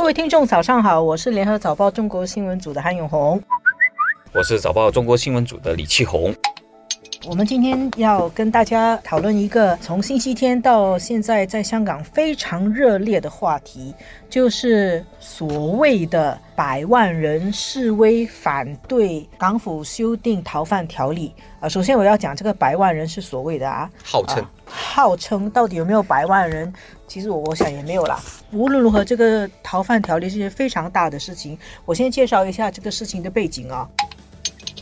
各位听众，早上好，我是联合早报中国新闻组的韩永红，我是早报中国新闻组的李启红。我们今天要跟大家讨论一个从星期天到现在在香港非常热烈的话题，就是所谓的百万人示威反对港府修订逃犯条例啊。首先我要讲这个百万人是所谓的啊，号称号称到底有没有百万人？其实我我想也没有啦。无论如何，这个逃犯条例是件非常大的事情。我先介绍一下这个事情的背景啊。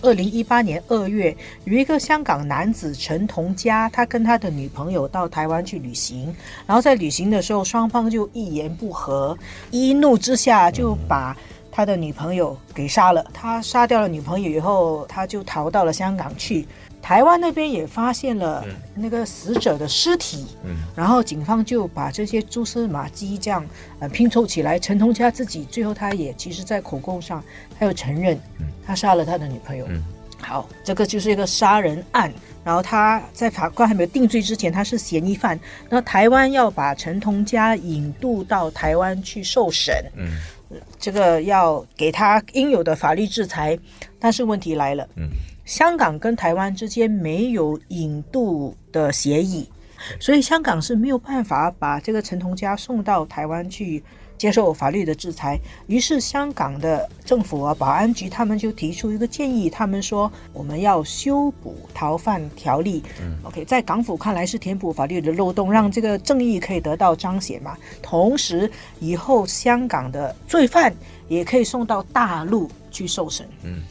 二零一八年二月，有一个香港男子陈同佳，他跟他的女朋友到台湾去旅行，然后在旅行的时候，双方就一言不合，一怒之下就把他的女朋友给杀了。他杀掉了女朋友以后，他就逃到了香港去。台湾那边也发现了那个死者的尸体，嗯然后警方就把这些蛛丝马迹这样呃拼凑起来。陈同佳自己最后他也其实在口供上他又承认。他杀了他的女朋友。嗯，好，这个就是一个杀人案。然后他在法官还没有定罪之前，他是嫌疑犯。那台湾要把陈同佳引渡到台湾去受审。嗯，这个要给他应有的法律制裁。但是问题来了。嗯，香港跟台湾之间没有引渡的协议，所以香港是没有办法把这个陈同佳送到台湾去。接受法律的制裁，于是香港的政府啊，保安局他们就提出一个建议，他们说我们要修补逃犯条例。嗯，OK，在港府看来是填补法律的漏洞，让这个正义可以得到彰显嘛。同时，以后香港的罪犯也可以送到大陆去受审。嗯，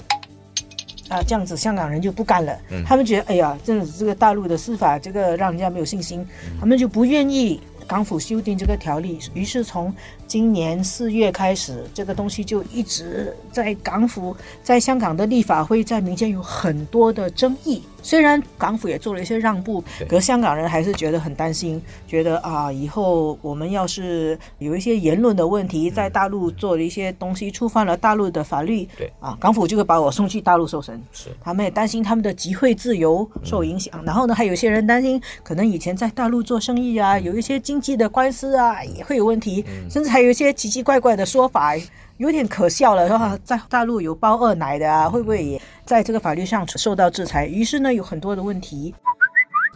啊，这样子香港人就不干了。嗯，他们觉得，哎呀，真的这个大陆的司法这个让人家没有信心，他们就不愿意。港府修订这个条例，于是从今年四月开始，这个东西就一直在港府、在香港的立法会，在民间有很多的争议。虽然港府也做了一些让步，可香港人还是觉得很担心，觉得啊，以后我们要是有一些言论的问题，在大陆做了一些东西，触犯了大陆的法律，对啊，港府就会把我送去大陆受审。是，他们也担心他们的集会自由受影响。然后呢，还有些人担心，可能以前在大陆做生意啊，有一些经济的官司啊，也会有问题，甚至还有一些奇奇怪怪的说法。有点可笑了，说在大陆有包二奶的啊，会不会也在这个法律上受到制裁？于是呢，有很多的问题。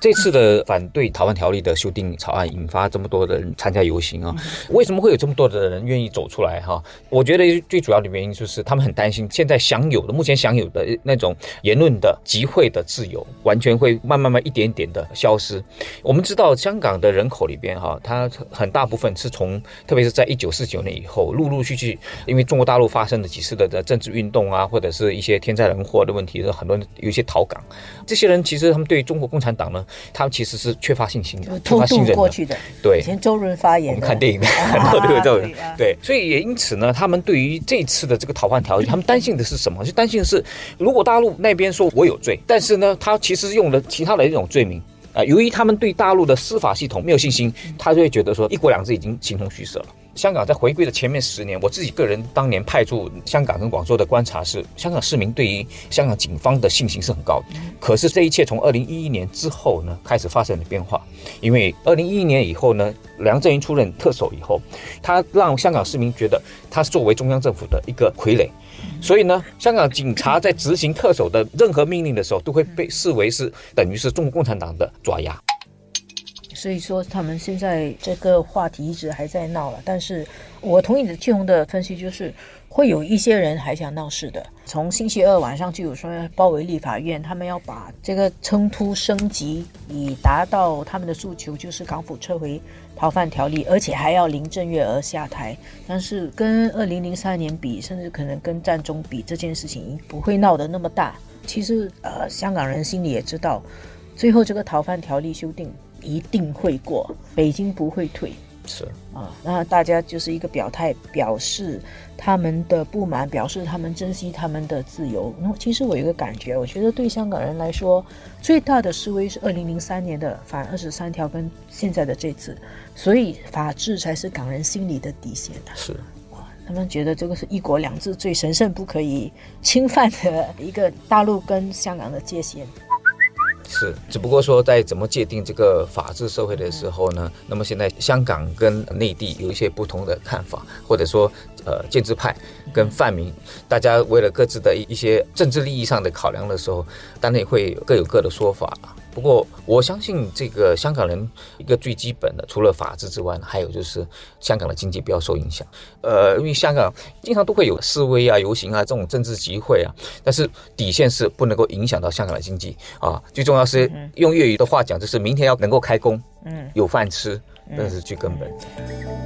这次的反对逃犯条例的修订草案引发这么多的人参加游行啊，为什么会有这么多的人愿意走出来哈？我觉得最主要的原因就是他们很担心，现在享有的目前享有的那种言论的集会的自由，完全会慢慢慢一点点的消失。我们知道香港的人口里边哈，它很大部分是从，特别是在一九四九年以后，陆陆续续因为中国大陆发生了几次的政治运动啊，或者是一些天灾人祸的问题，很多人有一些逃港。这些人其实他们对中国共产党呢？他们其实是缺乏信心的，缺乏信任的。对，以前周润发言，我们看电影的很多都有这种。对，所以也因此呢，他们对于这次的这个逃犯条例，他们担心的是什么？就担心的是，如果大陆那边说我有罪，但是呢，他其实用了其他的一种罪名啊。由于他们对大陆的司法系统没有信心，他就会觉得说，一国两制已经形同虚设了。香港在回归的前面十年，我自己个人当年派驻香港跟广州的观察是，香港市民对于香港警方的信心是很高的。可是这一切从二零一一年之后呢，开始发生了变化。因为二零一一年以后呢，梁振英出任特首以后，他让香港市民觉得他作为中央政府的一个傀儡，所以呢，香港警察在执行特首的任何命令的时候，都会被视为是等于是中国共产党的爪牙。所以说，他们现在这个话题一直还在闹了。但是我同意的季红的分析，就是会有一些人还想闹事的。从星期二晚上就有说包围立法院，他们要把这个冲突升级，以达到他们的诉求，就是港府撤回逃犯条例，而且还要林郑月娥下台。但是跟二零零三年比，甚至可能跟战中比，这件事情不会闹得那么大。其实，呃，香港人心里也知道，最后这个逃犯条例修订。一定会过，北京不会退，是啊，那大家就是一个表态，表示他们的不满，表示他们珍惜他们的自由。那其实我有一个感觉，我觉得对香港人来说，最大的示威是二零零三年的反二十三条，跟现在的这次，所以法治才是港人心里的底线的。是哇，他们觉得这个是一国两制最神圣不可以侵犯的一个大陆跟香港的界限。是，只不过说在怎么界定这个法治社会的时候呢，那么现在香港跟内地有一些不同的看法，或者说呃建制派跟泛民，大家为了各自的一些政治利益上的考量的时候，当然也会各有各的说法。不过，我相信这个香港人一个最基本的，除了法治之外呢，还有就是香港的经济不要受影响。呃，因为香港经常都会有示威啊、游行啊这种政治集会啊，但是底线是不能够影响到香港的经济啊。最重要是用粤语的话讲，就是明天要能够开工，嗯，有饭吃，这是最根本。